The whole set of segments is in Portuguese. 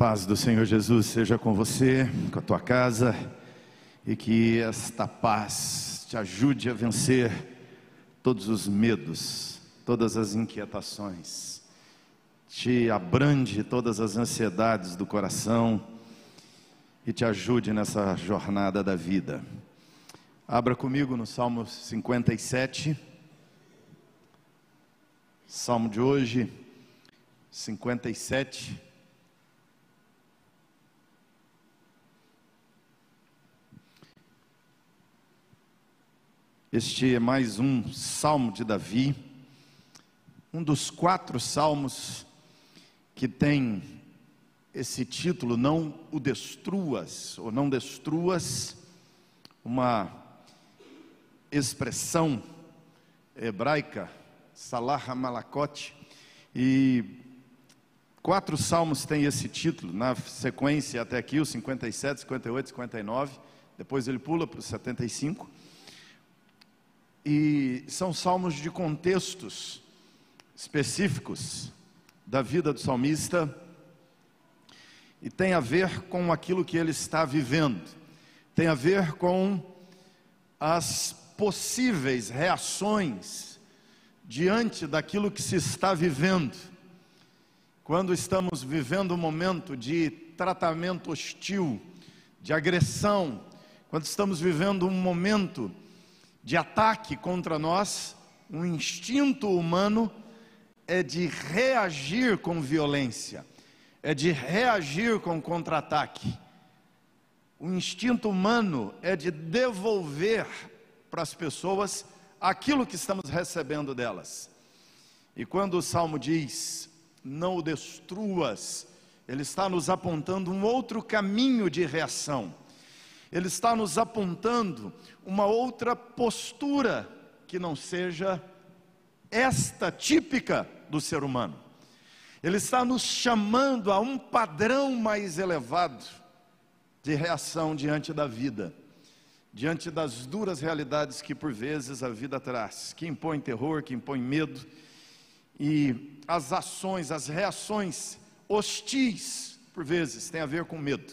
paz do Senhor Jesus seja com você, com a tua casa, e que esta paz te ajude a vencer todos os medos, todas as inquietações, te abrande todas as ansiedades do coração e te ajude nessa jornada da vida. Abra comigo no Salmo 57, Salmo de hoje, 57. Este é mais um salmo de Davi, um dos quatro salmos que tem esse título, Não o Destruas, ou Não Destruas, uma expressão hebraica, Salah Malakote, e quatro salmos têm esse título, na sequência até aqui, o 57, 58, 59, depois ele pula para o 75 e são salmos de contextos específicos da vida do salmista e tem a ver com aquilo que ele está vivendo, tem a ver com as possíveis reações diante daquilo que se está vivendo. Quando estamos vivendo um momento de tratamento hostil, de agressão, quando estamos vivendo um momento de ataque contra nós, um instinto humano é de reagir com violência, é de reagir com contra-ataque. O instinto humano é de devolver para as pessoas aquilo que estamos recebendo delas. E quando o salmo diz: Não o destruas, ele está nos apontando um outro caminho de reação ele está nos apontando uma outra postura que não seja esta típica do ser humano. Ele está nos chamando a um padrão mais elevado de reação diante da vida, diante das duras realidades que por vezes a vida traz, que impõe terror, que impõe medo, e as ações, as reações hostis, por vezes, tem a ver com medo,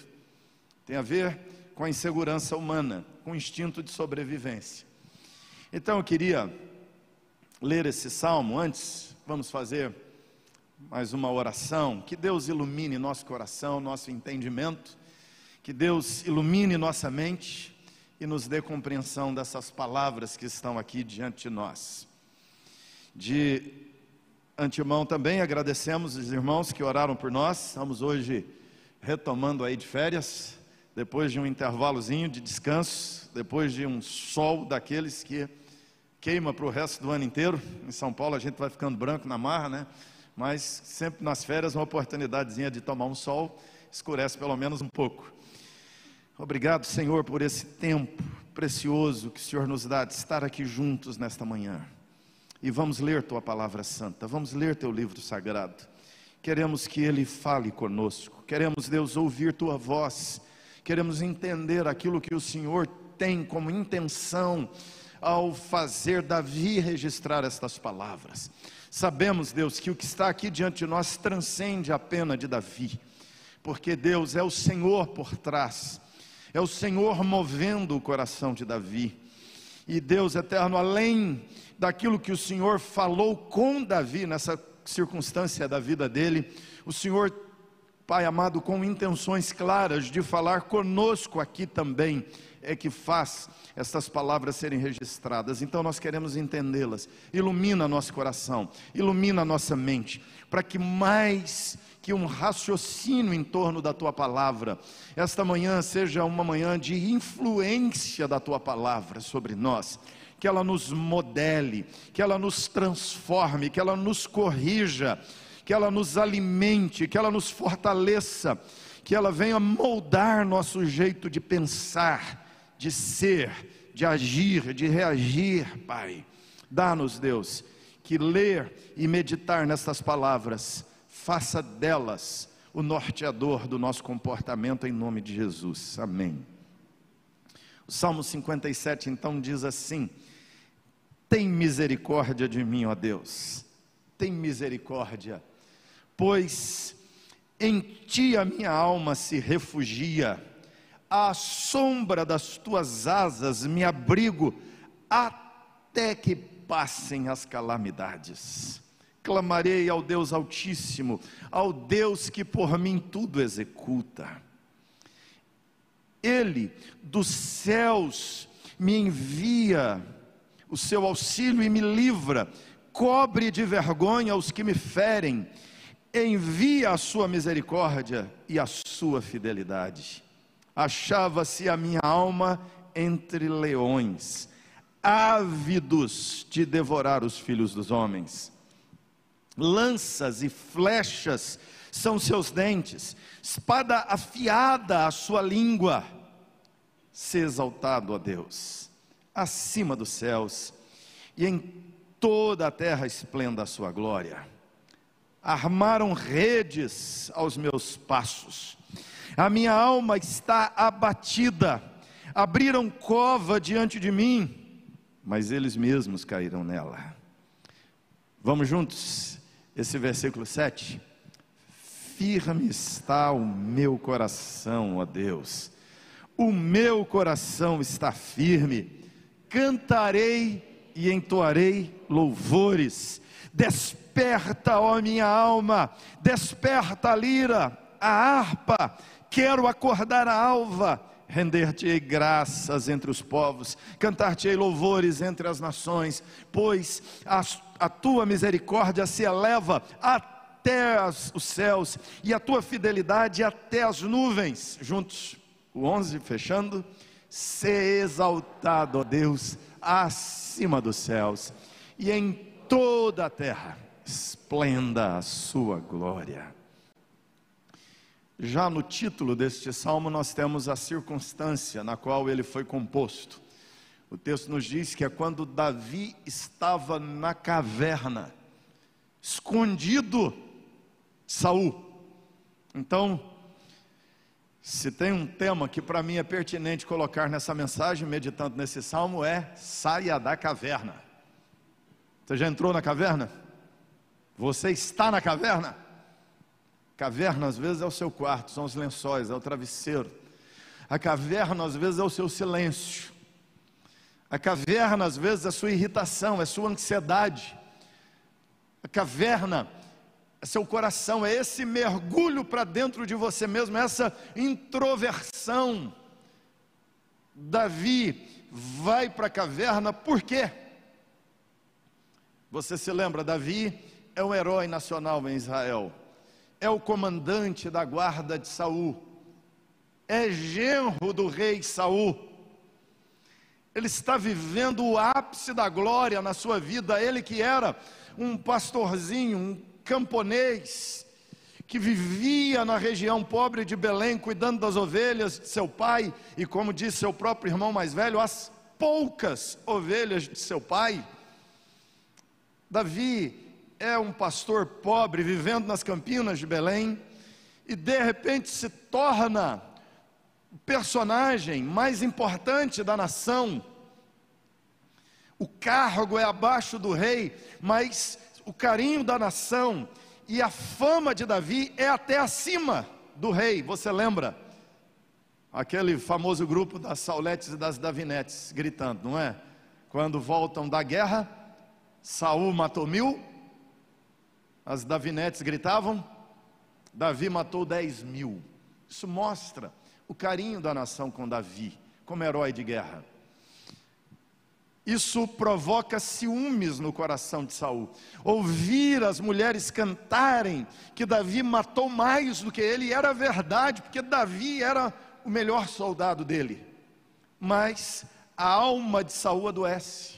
tem a ver com a insegurança humana, com o instinto de sobrevivência. Então eu queria ler esse salmo antes, vamos fazer mais uma oração. Que Deus ilumine nosso coração, nosso entendimento, que Deus ilumine nossa mente e nos dê compreensão dessas palavras que estão aqui diante de nós. De antemão também agradecemos os irmãos que oraram por nós. Estamos hoje retomando aí de férias depois de um intervalozinho de descanso, depois de um sol daqueles que queima para o resto do ano inteiro. Em São Paulo a gente vai ficando branco na marra, né? Mas sempre nas férias uma oportunidadezinha de tomar um sol, escurece pelo menos um pouco. Obrigado, Senhor, por esse tempo precioso que o Senhor nos dá de estar aqui juntos nesta manhã. E vamos ler tua palavra santa, vamos ler teu livro sagrado. Queremos que ele fale conosco. Queremos, Deus, ouvir tua voz queremos entender aquilo que o Senhor tem como intenção ao fazer Davi registrar estas palavras. Sabemos, Deus, que o que está aqui diante de nós transcende a pena de Davi, porque Deus é o Senhor por trás, é o Senhor movendo o coração de Davi. E Deus eterno, além daquilo que o Senhor falou com Davi nessa circunstância da vida dele, o Senhor Pai amado, com intenções claras de falar conosco aqui também, é que faz estas palavras serem registradas. Então nós queremos entendê-las. Ilumina nosso coração, ilumina nossa mente, para que mais que um raciocínio em torno da tua palavra, esta manhã seja uma manhã de influência da tua palavra sobre nós que ela nos modele, que ela nos transforme, que ela nos corrija, que ela nos alimente, que ela nos fortaleça, que ela venha moldar nosso jeito de pensar, de ser, de agir, de reagir, Pai. Dá-nos, Deus, que ler e meditar nestas palavras, faça delas o norteador do nosso comportamento em nome de Jesus. Amém. O Salmo 57 então diz assim: Tem misericórdia de mim, ó Deus. Tem misericórdia pois Em ti a minha alma se refugia, à sombra das tuas asas me abrigo, até que passem as calamidades. Clamarei ao Deus Altíssimo, ao Deus que por mim tudo executa. Ele dos céus me envia o seu auxílio e me livra, cobre de vergonha os que me ferem, envia a sua misericórdia e a sua fidelidade. Achava-se a minha alma entre leões, ávidos de devorar os filhos dos homens. Lanças e flechas são seus dentes, espada afiada a sua língua. Se exaltado a Deus, acima dos céus, e em toda a terra esplenda a sua glória. Armaram redes aos meus passos, a minha alma está abatida, abriram cova diante de mim, mas eles mesmos caíram nela. Vamos juntos, esse versículo 7. Firme está o meu coração, ó Deus, o meu coração está firme, cantarei e entoarei louvores. Desperta, ó minha alma, desperta a lira, a harpa, quero acordar a alva render-te-ei graças entre os povos, cantar-te-ei louvores entre as nações, pois a, a tua misericórdia se eleva até as, os céus e a tua fidelidade até as nuvens. Juntos, o 11, fechando. Se exaltado, ó Deus, acima dos céus e em toda a terra, esplenda a sua glória. Já no título deste salmo, nós temos a circunstância na qual ele foi composto. O texto nos diz que é quando Davi estava na caverna, escondido de Saul. Então, se tem um tema que para mim é pertinente colocar nessa mensagem, meditando nesse salmo, é saia da caverna. Você já entrou na caverna? Você está na caverna? Caverna às vezes é o seu quarto, são os lençóis, é o travesseiro. A caverna às vezes é o seu silêncio. A caverna às vezes é a sua irritação, é a sua ansiedade. A caverna é seu coração, é esse mergulho para dentro de você mesmo, é essa introversão. Davi vai para a caverna, por quê? Você se lembra, Davi é um herói nacional em Israel é o comandante da guarda de Saul, é genro do rei Saul. Ele está vivendo o ápice da glória na sua vida, ele que era um pastorzinho, um camponês, que vivia na região pobre de Belém, cuidando das ovelhas de seu pai, e como disse seu próprio irmão mais velho, as poucas ovelhas de seu pai. Davi é um pastor pobre vivendo nas campinas de Belém e de repente se torna o personagem mais importante da nação. O cargo é abaixo do rei, mas o carinho da nação e a fama de Davi é até acima do rei. Você lembra? Aquele famoso grupo das Sauletes e das Davinetes gritando, não é? Quando voltam da guerra, Saul matou mil, as Davinetes gritavam: Davi matou 10 mil. Isso mostra o carinho da nação com Davi, como herói de guerra. Isso provoca ciúmes no coração de Saul. Ouvir as mulheres cantarem que Davi matou mais do que ele era verdade, porque Davi era o melhor soldado dele. Mas a alma de Saul adoece.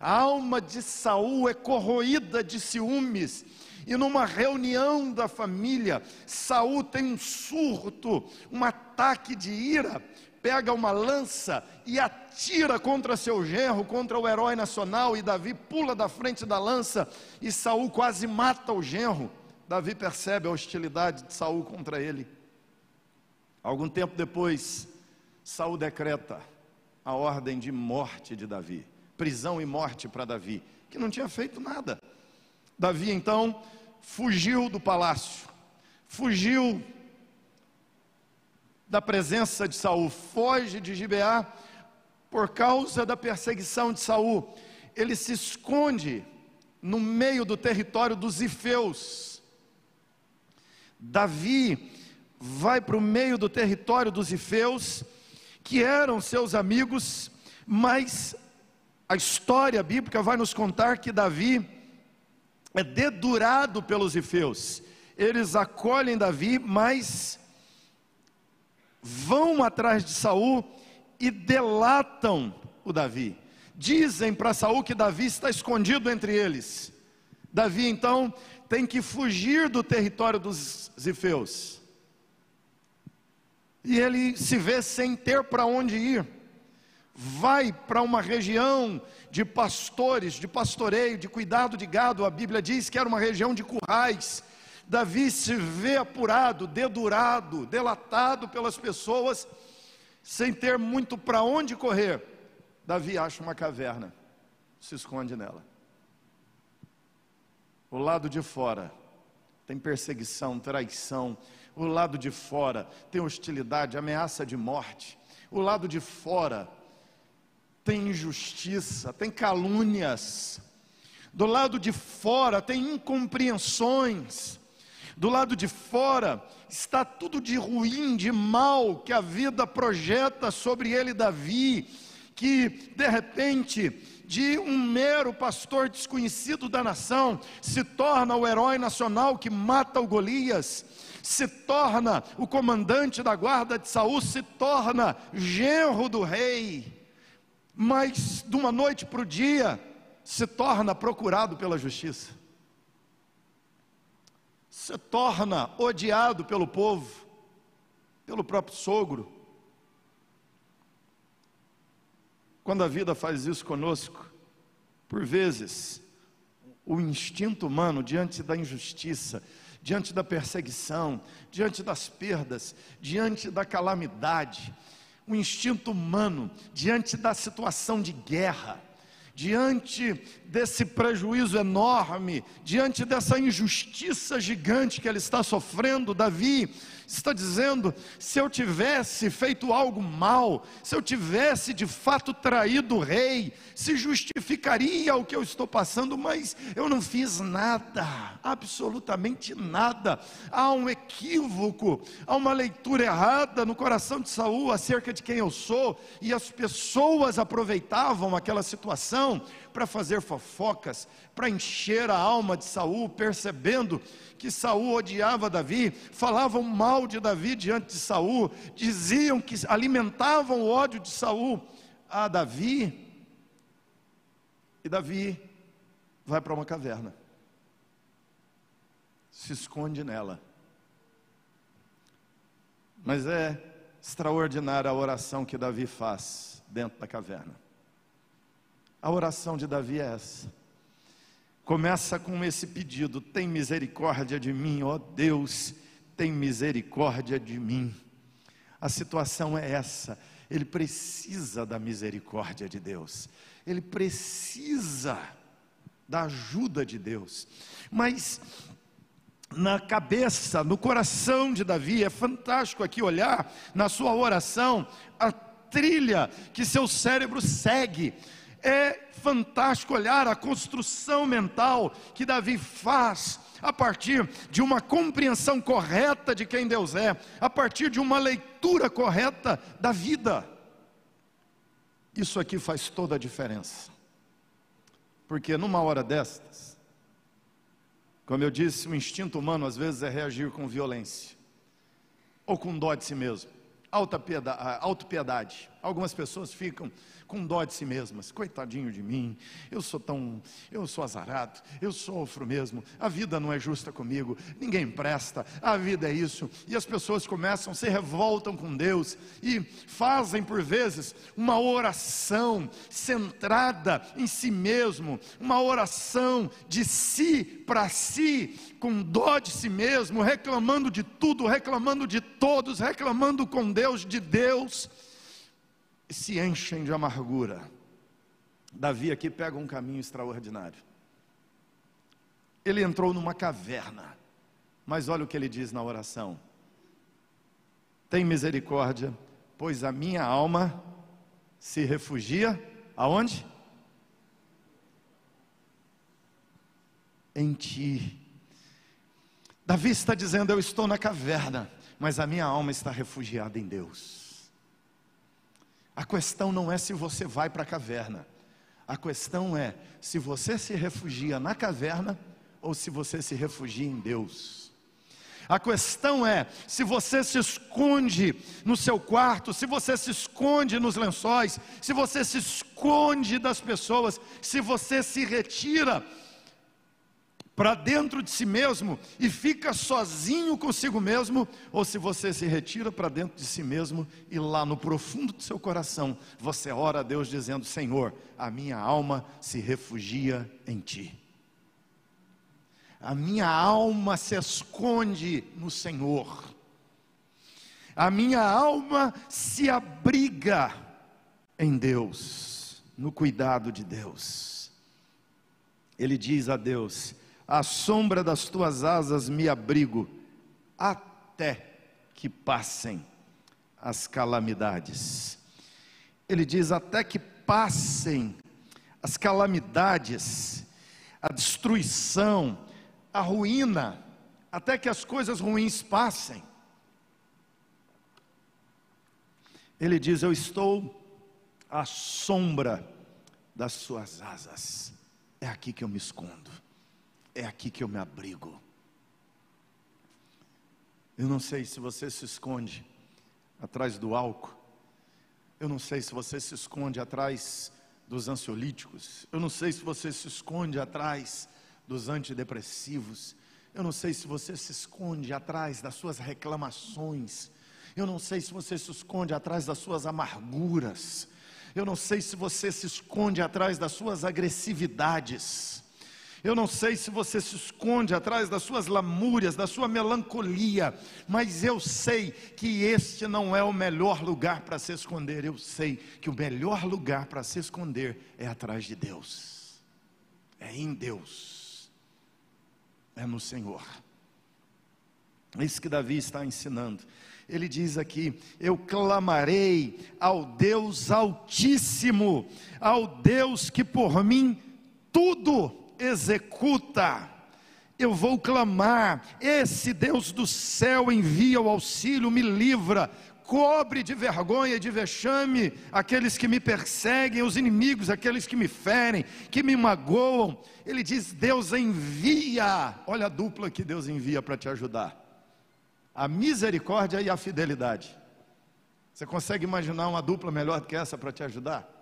A alma de Saul é corroída de ciúmes e numa reunião da família, Saul tem um surto, um ataque de ira, pega uma lança e atira contra seu genro, contra o herói nacional, e Davi pula da frente da lança e Saul quase mata o genro. Davi percebe a hostilidade de Saul contra ele. Algum tempo depois, Saul decreta a ordem de morte de Davi, prisão e morte para Davi, que não tinha feito nada. Davi então fugiu do palácio, fugiu da presença de Saul, foge de Gibeá por causa da perseguição de Saul. Ele se esconde no meio do território dos Ifeus. Davi vai para o meio do território dos Ifeus, que eram seus amigos, mas a história bíblica vai nos contar que Davi é dedurado pelos Ifeus. Eles acolhem Davi, mas vão atrás de Saul e delatam o Davi. Dizem para Saul que Davi está escondido entre eles. Davi então tem que fugir do território dos Zifeus. E ele se vê sem ter para onde ir. Vai para uma região de pastores, de pastoreio, de cuidado de gado. A Bíblia diz que era uma região de currais Davi se vê apurado, dedurado, delatado pelas pessoas, sem ter muito para onde correr. Davi acha uma caverna, se esconde nela. O lado de fora tem perseguição, traição. O lado de fora tem hostilidade, ameaça de morte. O lado de fora tem injustiça, tem calúnias. Do lado de fora tem incompreensões. Do lado de fora está tudo de ruim, de mal que a vida projeta sobre ele, Davi, que de repente, de um mero pastor desconhecido da nação, se torna o herói nacional que mata o Golias, se torna o comandante da guarda de Saul, se torna genro do rei, mas de uma noite para o dia se torna procurado pela justiça se torna odiado pelo povo, pelo próprio sogro. Quando a vida faz isso conosco, por vezes, o instinto humano diante da injustiça, diante da perseguição, diante das perdas, diante da calamidade, o instinto humano diante da situação de guerra, diante desse prejuízo enorme, diante dessa injustiça gigante que ele está sofrendo, Davi está dizendo: se eu tivesse feito algo mal, se eu tivesse de fato traído o rei, se justificaria o que eu estou passando, mas eu não fiz nada, absolutamente nada. Há um equívoco, há uma leitura errada no coração de Saul acerca de quem eu sou, e as pessoas aproveitavam aquela situação para fazer fofocas, para encher a alma de Saul, percebendo que Saul odiava Davi, falavam mal de Davi diante de Saul, diziam que alimentavam o ódio de Saul a Davi. E Davi vai para uma caverna. Se esconde nela. Mas é extraordinária a oração que Davi faz dentro da caverna. A oração de Davi é essa. Começa com esse pedido: tem misericórdia de mim, ó Deus, tem misericórdia de mim. A situação é essa, ele precisa da misericórdia de Deus, ele precisa da ajuda de Deus, mas na cabeça, no coração de Davi, é fantástico aqui olhar na sua oração a trilha que seu cérebro segue é fantástico olhar a construção mental que Davi faz a partir de uma compreensão correta de quem Deus é, a partir de uma leitura correta da vida. Isso aqui faz toda a diferença. Porque numa hora destas, como eu disse, o instinto humano às vezes é reagir com violência ou com dó de si mesmo, autopiedade. Algumas pessoas ficam com dó de si mesmas. Coitadinho de mim, eu sou tão, eu sou azarado, eu sofro mesmo, a vida não é justa comigo, ninguém presta, a vida é isso. E as pessoas começam, se revoltam com Deus e fazem por vezes uma oração centrada em si mesmo, uma oração de si para si, com dó de si mesmo, reclamando de tudo, reclamando de todos, reclamando com Deus de Deus se enchem de amargura. Davi aqui pega um caminho extraordinário. Ele entrou numa caverna, Mas olha o que ele diz na oração: Tem misericórdia, pois a minha alma se refugia aonde? Em ti. Davi está dizendo: Eu estou na caverna, mas a minha alma está refugiada em Deus. A questão não é se você vai para a caverna, a questão é se você se refugia na caverna ou se você se refugia em Deus. A questão é: se você se esconde no seu quarto, se você se esconde nos lençóis, se você se esconde das pessoas, se você se retira para dentro de si mesmo e fica sozinho consigo mesmo, ou se você se retira para dentro de si mesmo e lá no profundo do seu coração você ora a Deus dizendo: Senhor, a minha alma se refugia em Ti. A minha alma se esconde no Senhor. A minha alma se abriga em Deus, no cuidado de Deus. Ele diz a Deus: à sombra das tuas asas me abrigo, até que passem as calamidades. Ele diz: até que passem as calamidades, a destruição, a ruína, até que as coisas ruins passem. Ele diz: Eu estou à sombra das suas asas, é aqui que eu me escondo é aqui que eu me abrigo. Eu não sei se você se esconde atrás do álcool, eu não sei se você se esconde atrás dos ansiolíticos, eu não sei se você se esconde atrás dos antidepressivos, eu não sei se você se esconde atrás das suas reclamações, eu não sei se você se esconde atrás das suas amarguras, eu não sei se você se esconde atrás das suas agressividades. Eu não sei se você se esconde atrás das suas lamúrias, da sua melancolia, mas eu sei que este não é o melhor lugar para se esconder. Eu sei que o melhor lugar para se esconder é atrás de Deus, é em Deus, é no Senhor. É isso que Davi está ensinando. Ele diz aqui: Eu clamarei ao Deus Altíssimo, ao Deus que por mim tudo executa. Eu vou clamar, esse Deus do céu envia o auxílio, me livra, cobre de vergonha e de vexame aqueles que me perseguem, os inimigos, aqueles que me ferem, que me magoam. Ele diz: Deus envia, olha a dupla que Deus envia para te ajudar: a misericórdia e a fidelidade. Você consegue imaginar uma dupla melhor do que essa para te ajudar?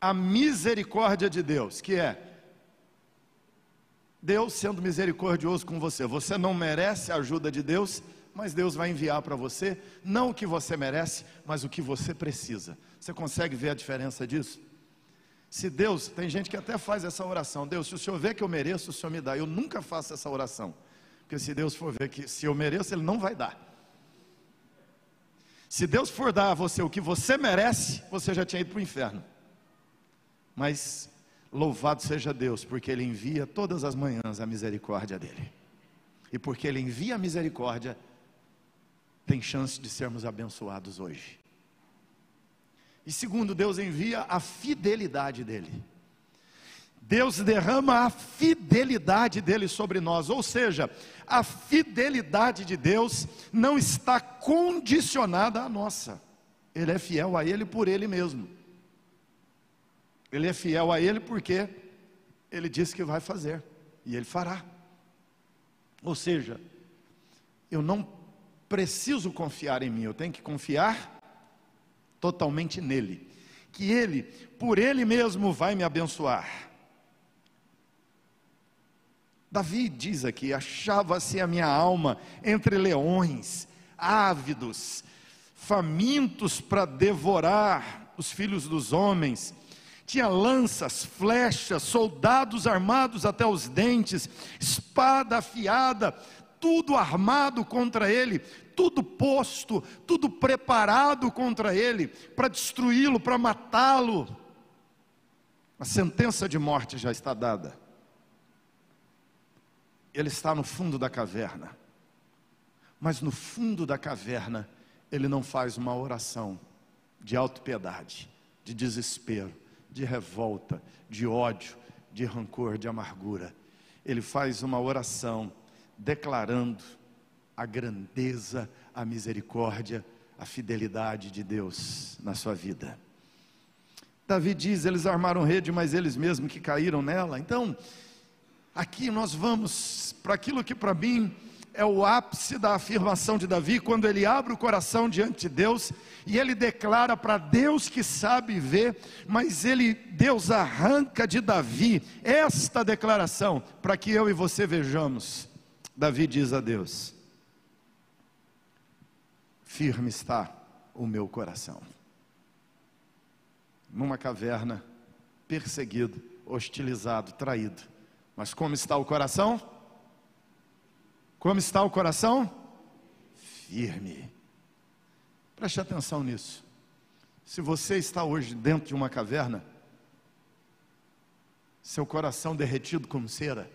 A misericórdia de Deus, que é Deus sendo misericordioso com você. Você não merece a ajuda de Deus, mas Deus vai enviar para você, não o que você merece, mas o que você precisa. Você consegue ver a diferença disso? Se Deus, tem gente que até faz essa oração, Deus, se o Senhor vê que eu mereço, o Senhor me dá. Eu nunca faço essa oração, porque se Deus for ver que se eu mereço, Ele não vai dar. Se Deus for dar a você o que você merece, você já tinha ido para o inferno. Mas louvado seja Deus, porque Ele envia todas as manhãs a misericórdia dEle. E porque Ele envia a misericórdia, tem chance de sermos abençoados hoje. E segundo, Deus envia a fidelidade dEle. Deus derrama a fidelidade dele sobre nós, ou seja, a fidelidade de Deus não está condicionada à nossa, Ele é fiel a Ele por Ele mesmo. Ele é fiel a Ele porque Ele disse que vai fazer e Ele fará. Ou seja, eu não preciso confiar em mim, eu tenho que confiar totalmente nele, que Ele, por Ele mesmo, vai me abençoar. Davi diz aqui: achava-se a minha alma entre leões, ávidos, famintos para devorar os filhos dos homens tinha lanças, flechas, soldados armados até os dentes, espada afiada, tudo armado contra ele, tudo posto, tudo preparado contra ele, para destruí-lo, para matá-lo. A sentença de morte já está dada. ele está no fundo da caverna. Mas no fundo da caverna, ele não faz uma oração de autopiedade, de desespero, de revolta, de ódio, de rancor, de amargura. Ele faz uma oração declarando a grandeza, a misericórdia, a fidelidade de Deus na sua vida. Davi diz: eles armaram rede, mas eles mesmos que caíram nela. Então, aqui nós vamos para aquilo que para mim é o ápice da afirmação de Davi, quando ele abre o coração diante de Deus e ele declara para Deus que sabe ver, mas ele, Deus arranca de Davi esta declaração para que eu e você vejamos. Davi diz a Deus: Firme está o meu coração. Numa caverna, perseguido, hostilizado, traído. Mas como está o coração? Como está o coração? Firme. Preste atenção nisso. Se você está hoje dentro de uma caverna, seu coração derretido como cera,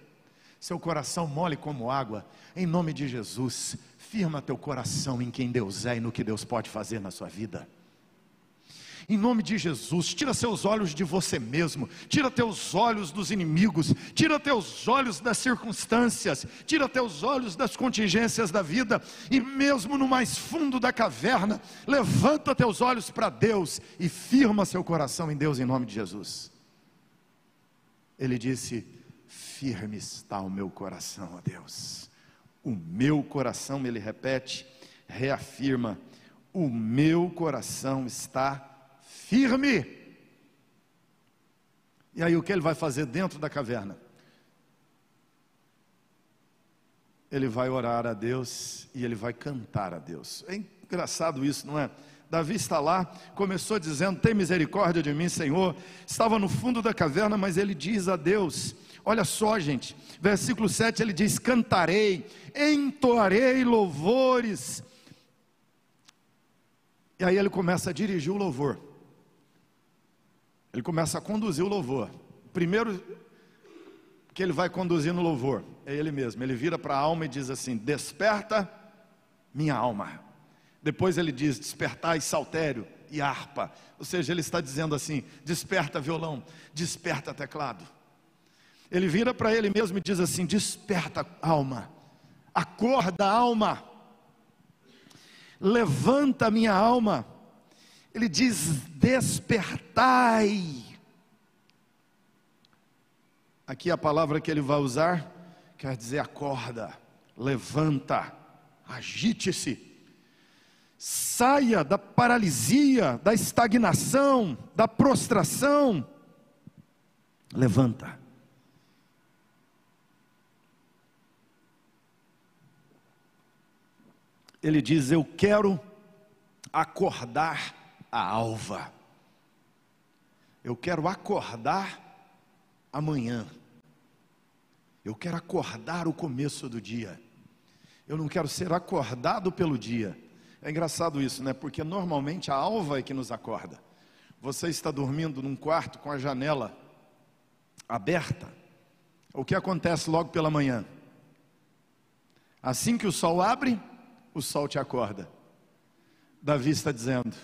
seu coração mole como água, em nome de Jesus, firma teu coração em quem Deus é e no que Deus pode fazer na sua vida. Em nome de Jesus, tira seus olhos de você mesmo, tira teus olhos dos inimigos, tira teus olhos das circunstâncias, tira teus olhos das contingências da vida, e mesmo no mais fundo da caverna, levanta teus olhos para Deus e firma seu coração em Deus em nome de Jesus. Ele disse: Firme está o meu coração, ó Deus. O meu coração, ele repete, reafirma: O meu coração está firme. E aí o que ele vai fazer dentro da caverna? Ele vai orar a Deus e ele vai cantar a Deus. É engraçado isso, não é? Davi está lá, começou dizendo: Tem misericórdia de mim, Senhor. Estava no fundo da caverna, mas ele diz a Deus: Olha só, gente, versículo 7 ele diz: Cantarei, entoarei louvores. E aí ele começa a dirigir o louvor ele começa a conduzir o louvor. Primeiro que ele vai conduzir no louvor é ele mesmo. Ele vira para a alma e diz assim: Desperta minha alma. Depois ele diz: Despertai saltério e harpa. Ou seja, ele está dizendo assim: Desperta violão, desperta teclado. Ele vira para ele mesmo e diz assim: Desperta alma, acorda alma, levanta minha alma ele diz: despertai. Aqui a palavra que ele vai usar quer dizer acorda, levanta, agite-se, saia da paralisia, da estagnação, da prostração, levanta. Ele diz: Eu quero acordar a alva. Eu quero acordar amanhã. Eu quero acordar o começo do dia. Eu não quero ser acordado pelo dia. É engraçado isso, né? Porque normalmente a alva é que nos acorda. Você está dormindo num quarto com a janela aberta. O que acontece logo pela manhã? Assim que o sol abre, o sol te acorda. Davi está dizendo: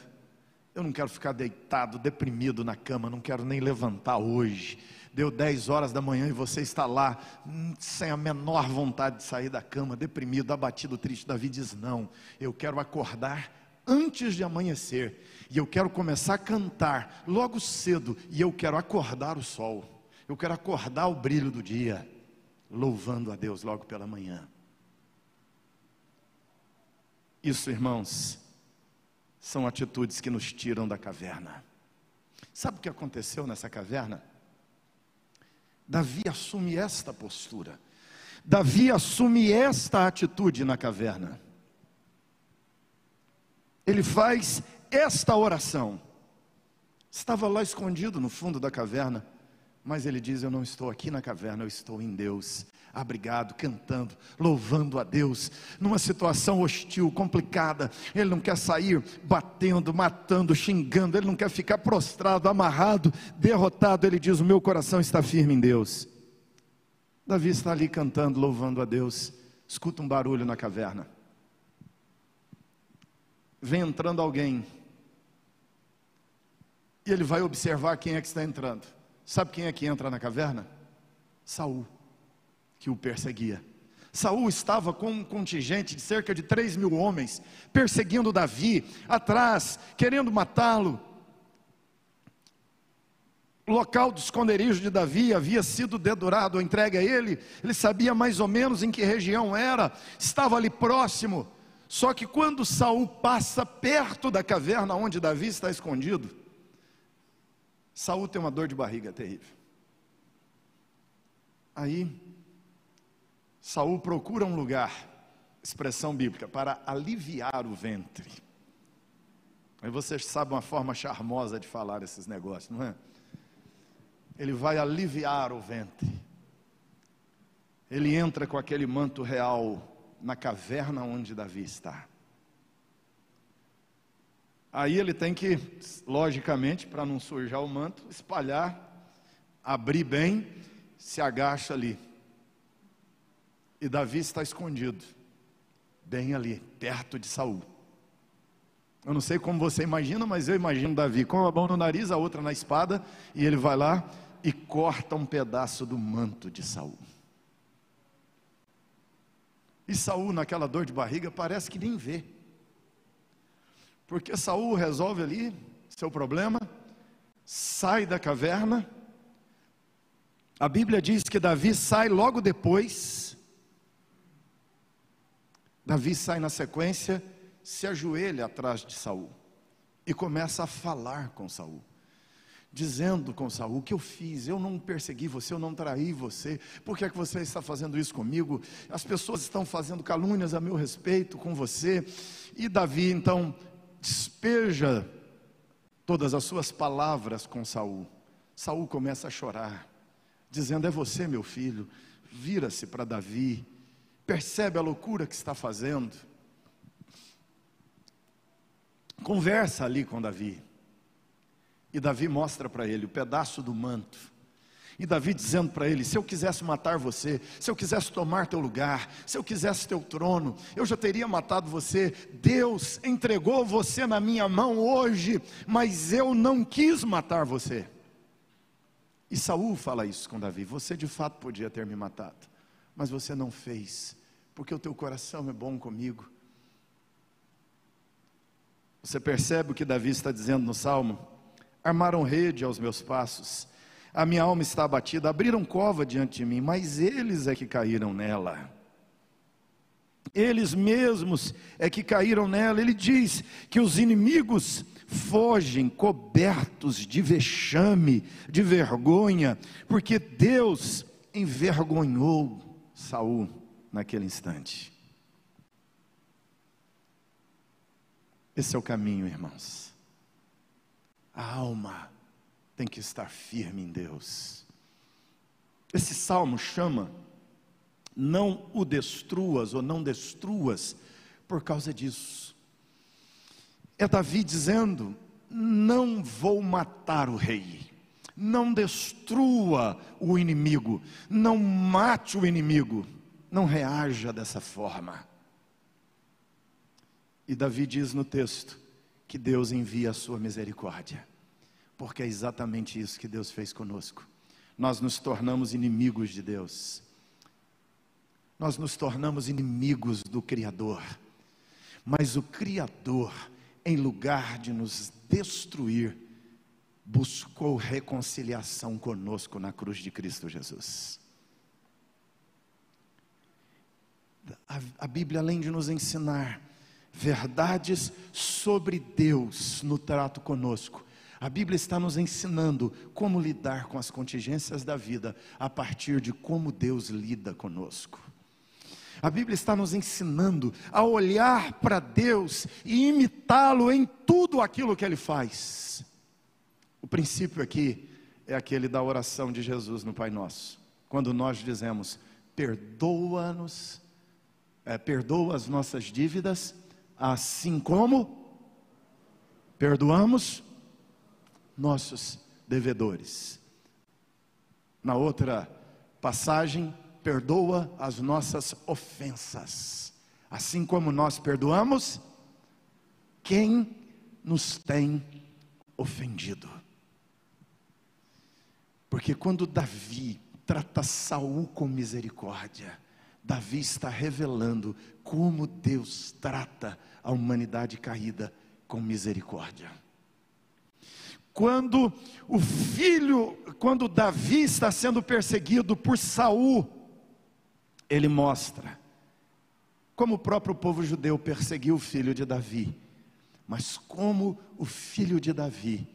eu não quero ficar deitado, deprimido na cama, não quero nem levantar hoje. Deu 10 horas da manhã e você está lá, hum, sem a menor vontade de sair da cama, deprimido, abatido, triste. Davi diz: Não, eu quero acordar antes de amanhecer, e eu quero começar a cantar logo cedo, e eu quero acordar o sol, eu quero acordar o brilho do dia, louvando a Deus logo pela manhã. Isso, irmãos, são atitudes que nos tiram da caverna. Sabe o que aconteceu nessa caverna? Davi assume esta postura. Davi assume esta atitude na caverna. Ele faz esta oração. Estava lá escondido no fundo da caverna, mas ele diz: Eu não estou aqui na caverna, eu estou em Deus abrigado, cantando, louvando a Deus, numa situação hostil, complicada. Ele não quer sair batendo, matando, xingando, ele não quer ficar prostrado, amarrado, derrotado. Ele diz: O meu coração está firme em Deus. Davi está ali cantando, louvando a Deus. Escuta um barulho na caverna. Vem entrando alguém. E ele vai observar quem é que está entrando. Sabe quem é que entra na caverna? Saul, que o perseguia. Saul estava com um contingente de cerca de 3 mil homens, perseguindo Davi, atrás, querendo matá-lo. O local do esconderijo de Davi havia sido dedurado, entregue a ele, ele sabia mais ou menos em que região era, estava ali próximo. Só que quando Saul passa perto da caverna onde Davi está escondido, Saul tem uma dor de barriga terrível. Aí Saul procura um lugar, expressão bíblica, para aliviar o ventre. Aí vocês sabem uma forma charmosa de falar esses negócios, não é? Ele vai aliviar o ventre. Ele entra com aquele manto real na caverna onde Davi está. Aí ele tem que, logicamente, para não sujar o manto, espalhar, abrir bem, se agacha ali. E Davi está escondido, bem ali, perto de Saul. Eu não sei como você imagina, mas eu imagino Davi com a mão no nariz, a outra na espada, e ele vai lá e corta um pedaço do manto de Saul. E Saul, naquela dor de barriga, parece que nem vê. Porque Saul resolve ali seu problema, sai da caverna. A Bíblia diz que Davi sai logo depois. Davi sai na sequência, se ajoelha atrás de Saul e começa a falar com Saul dizendo com Saul: O que eu fiz? Eu não persegui você, eu não traí você. Por que é que você está fazendo isso comigo? As pessoas estão fazendo calúnias a meu respeito com você. E Davi então despeja todas as suas palavras com Saul. Saul começa a chorar, dizendo: É você, meu filho. Vira-se para Davi, percebe a loucura que está fazendo. Conversa ali com Davi. E Davi mostra para ele o pedaço do manto. E Davi dizendo para ele: se eu quisesse matar você, se eu quisesse tomar teu lugar, se eu quisesse teu trono, eu já teria matado você. Deus entregou você na minha mão hoje, mas eu não quis matar você. E Saul fala isso com Davi: você de fato podia ter me matado, mas você não fez, porque o teu coração é bom comigo. Você percebe o que Davi está dizendo no salmo? armaram rede aos meus passos. A minha alma está abatida, abriram cova diante de mim, mas eles é que caíram nela. Eles mesmos é que caíram nela. Ele diz que os inimigos fogem cobertos de vexame, de vergonha, porque Deus envergonhou Saul naquele instante. Esse é o caminho, irmãos. A alma tem que estar firme em Deus. Esse salmo chama não o destruas ou não destruas por causa disso. É Davi dizendo: não vou matar o rei, não destrua o inimigo, não mate o inimigo, não reaja dessa forma. E Davi diz no texto: que Deus envia a sua misericórdia, porque é exatamente isso que Deus fez conosco. Nós nos tornamos inimigos de Deus, nós nos tornamos inimigos do Criador, mas o Criador, em lugar de nos destruir, buscou reconciliação conosco na cruz de Cristo Jesus. A, Bíblia, além de nos ensinar verdades sobre Deus no trato conosco. A Bíblia está nos ensinando como lidar com as contingências da vida a partir de como Deus lida conosco. A Bíblia está nos ensinando a olhar para Deus e imitá-lo em tudo aquilo que ele faz. O princípio aqui é aquele da oração de Jesus no Pai Nosso, quando nós dizemos: perdoa-nos, é, perdoa as nossas dívidas, assim como perdoamos nossos devedores. Na outra passagem, perdoa as nossas ofensas, assim como nós perdoamos quem nos tem ofendido. Porque quando Davi trata Saul com misericórdia, Davi está revelando como Deus trata a humanidade caída com misericórdia. Quando o filho, quando Davi está sendo perseguido por Saul, ele mostra como o próprio povo judeu perseguiu o filho de Davi, mas como o filho de Davi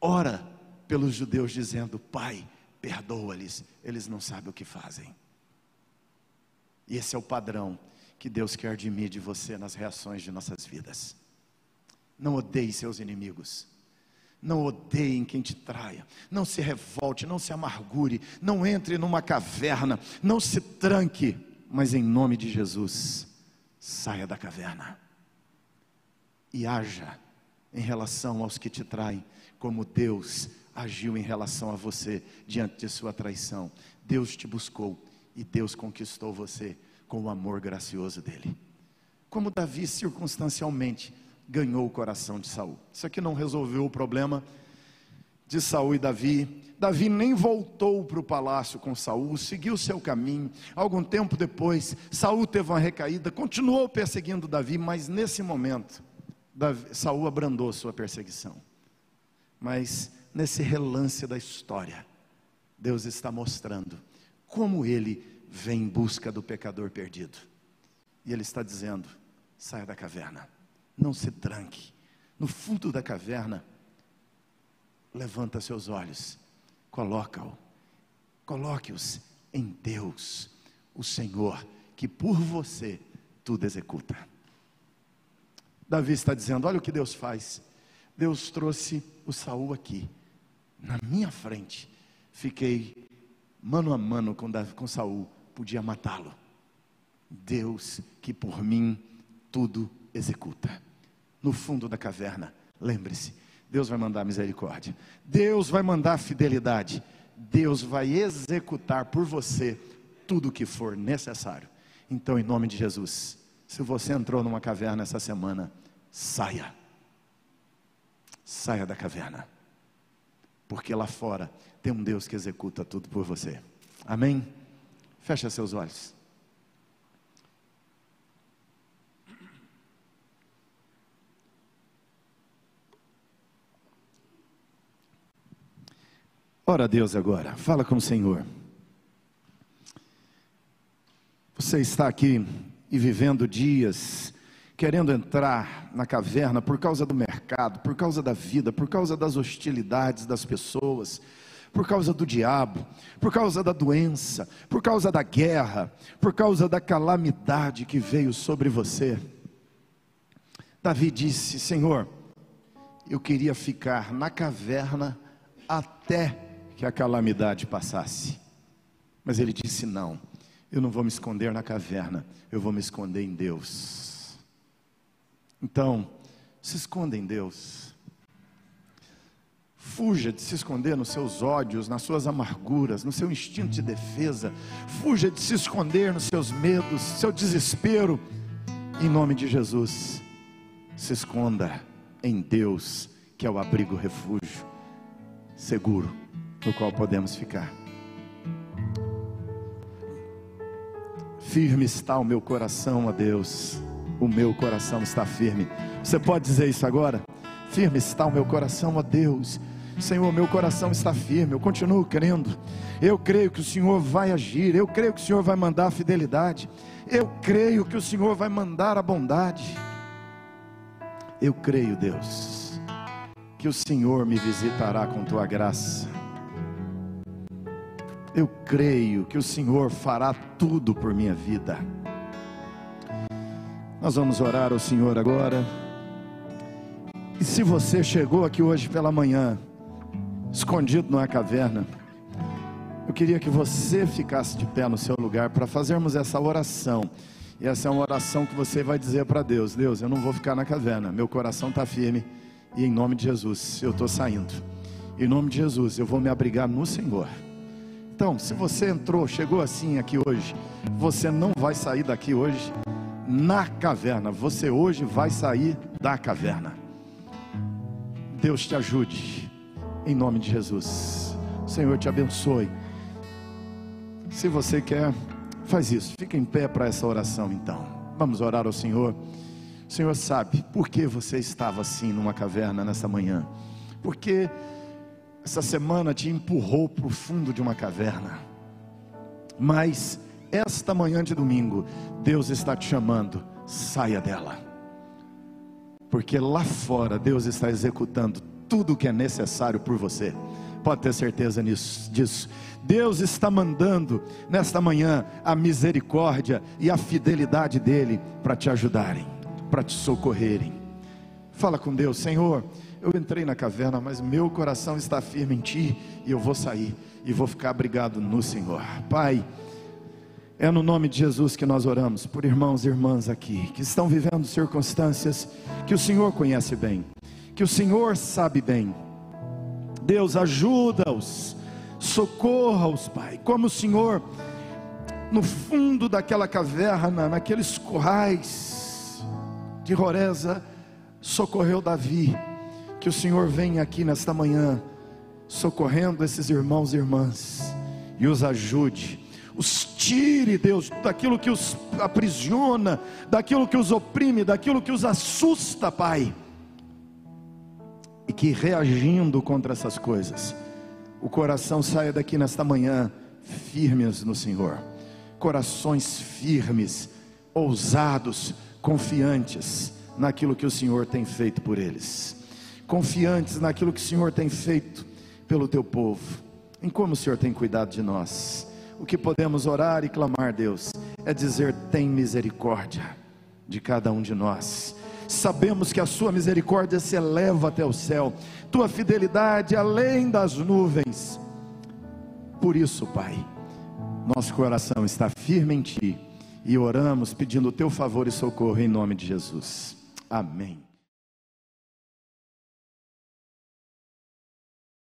ora pelos judeus dizendo: "Pai, perdoa-lhes, eles não sabem o que fazem". E esse é o padrão que Deus quer de mim e de você nas reações de nossas vidas. Não odeie seus inimigos. Não odeiem quem te traia. Não se revolte, não se amargure, não entre numa caverna, não se tranque, mas em nome de Jesus, saia da caverna. E haja em relação aos que te traem, como Deus agiu em relação a você diante de sua traição. Deus te buscou e Deus conquistou você com o amor gracioso dele. Como Davi circunstancialmente ganhou o coração de Saul. Isso aqui não resolveu o problema de Saul e Davi. Davi nem voltou para o palácio com Saul, seguiu seu caminho. Algum tempo depois, Saul teve uma recaída, continuou perseguindo Davi, mas nesse momento, Davi, Saul abrandou sua perseguição. Mas nesse relance da história, Deus está mostrando como ele vem em busca do pecador perdido. E ele está dizendo: saia da caverna, não se tranque. No fundo da caverna, levanta seus olhos, coloca-o, coloque-os em Deus, o Senhor, que por você tudo executa. Davi está dizendo: olha o que Deus faz. Deus trouxe o Saul aqui, na minha frente. Fiquei mano a mano com, Davi, com Saul, podia matá-lo. Deus que por mim tudo executa. No fundo da caverna, lembre-se, Deus vai mandar misericórdia. Deus vai mandar fidelidade. Deus vai executar por você tudo o que for necessário. Então, em nome de Jesus, se você entrou numa caverna essa semana, saia. Saia da caverna. Porque lá fora tem um Deus que executa tudo por você. Amém? Fecha seus olhos. Ora a Deus agora, fala com o Senhor. Você está aqui e vivendo dias, querendo entrar na caverna por causa do mercado, por causa da vida, por causa das hostilidades das pessoas, por causa do diabo, por causa da doença, por causa da guerra, por causa da calamidade que veio sobre você. Davi disse: Senhor, eu queria ficar na caverna até que a calamidade passasse. Mas ele disse: Não, eu não vou me esconder na caverna, eu vou me esconder em Deus. Então, se esconda em Deus. Fuja de se esconder nos seus ódios, nas suas amarguras, no seu instinto de defesa. Fuja de se esconder nos seus medos, seu desespero. Em nome de Jesus, se esconda em Deus, que é o abrigo refúgio seguro no qual podemos ficar. Firme está o meu coração, ó Deus. O meu coração está firme. Você pode dizer isso agora? Firme está o meu coração, ó Deus. Senhor, meu coração está firme, eu continuo crendo. Eu creio que o Senhor vai agir, eu creio que o Senhor vai mandar a fidelidade, eu creio que o Senhor vai mandar a bondade. Eu creio, Deus, que o Senhor me visitará com tua graça. Eu creio que o Senhor fará tudo por minha vida. Nós vamos orar ao Senhor agora. E se você chegou aqui hoje pela manhã, escondido numa caverna, eu queria que você ficasse de pé no seu lugar para fazermos essa oração. E essa é uma oração que você vai dizer para Deus: Deus, eu não vou ficar na caverna, meu coração está firme, e em nome de Jesus eu estou saindo. Em nome de Jesus eu vou me abrigar no Senhor. Então, se você entrou, chegou assim aqui hoje, você não vai sair daqui hoje na caverna, você hoje vai sair da caverna. Deus te ajude, em nome de Jesus. Senhor te abençoe. Se você quer, faz isso. Fica em pé para essa oração então. Vamos orar ao Senhor. O Senhor sabe por que você estava assim numa caverna nessa manhã. Porque essa semana te empurrou para o fundo de uma caverna. Mas esta manhã de domingo, Deus está te chamando, saia dela. Porque lá fora Deus está executando tudo o que é necessário por você. Pode ter certeza nisso, disso. Deus está mandando nesta manhã a misericórdia e a fidelidade dele para te ajudarem, para te socorrerem. Fala com Deus, Senhor. Eu entrei na caverna, mas meu coração está firme em Ti e eu vou sair e vou ficar abrigado no Senhor. Pai, é no nome de Jesus que nós oramos por irmãos e irmãs aqui que estão vivendo circunstâncias que o Senhor conhece bem, que o Senhor sabe bem Deus, ajuda-os, socorra-os, Pai, como o Senhor, no fundo daquela caverna, naqueles corrais de Roreza, socorreu Davi, que o Senhor venha aqui nesta manhã, socorrendo esses irmãos e irmãs, e os ajude, os tire, Deus, daquilo que os aprisiona, daquilo que os oprime, daquilo que os assusta, Pai. E que reagindo contra essas coisas, o coração saia daqui nesta manhã firmes no Senhor, corações firmes, ousados, confiantes naquilo que o Senhor tem feito por eles, confiantes naquilo que o Senhor tem feito pelo teu povo, em como o Senhor tem cuidado de nós. O que podemos orar e clamar, Deus, é dizer: tem misericórdia de cada um de nós sabemos que a sua misericórdia se eleva até o céu, tua fidelidade além das nuvens. Por isso, Pai, nosso coração está firme em Ti e oramos pedindo o Teu favor e socorro em nome de Jesus. Amém.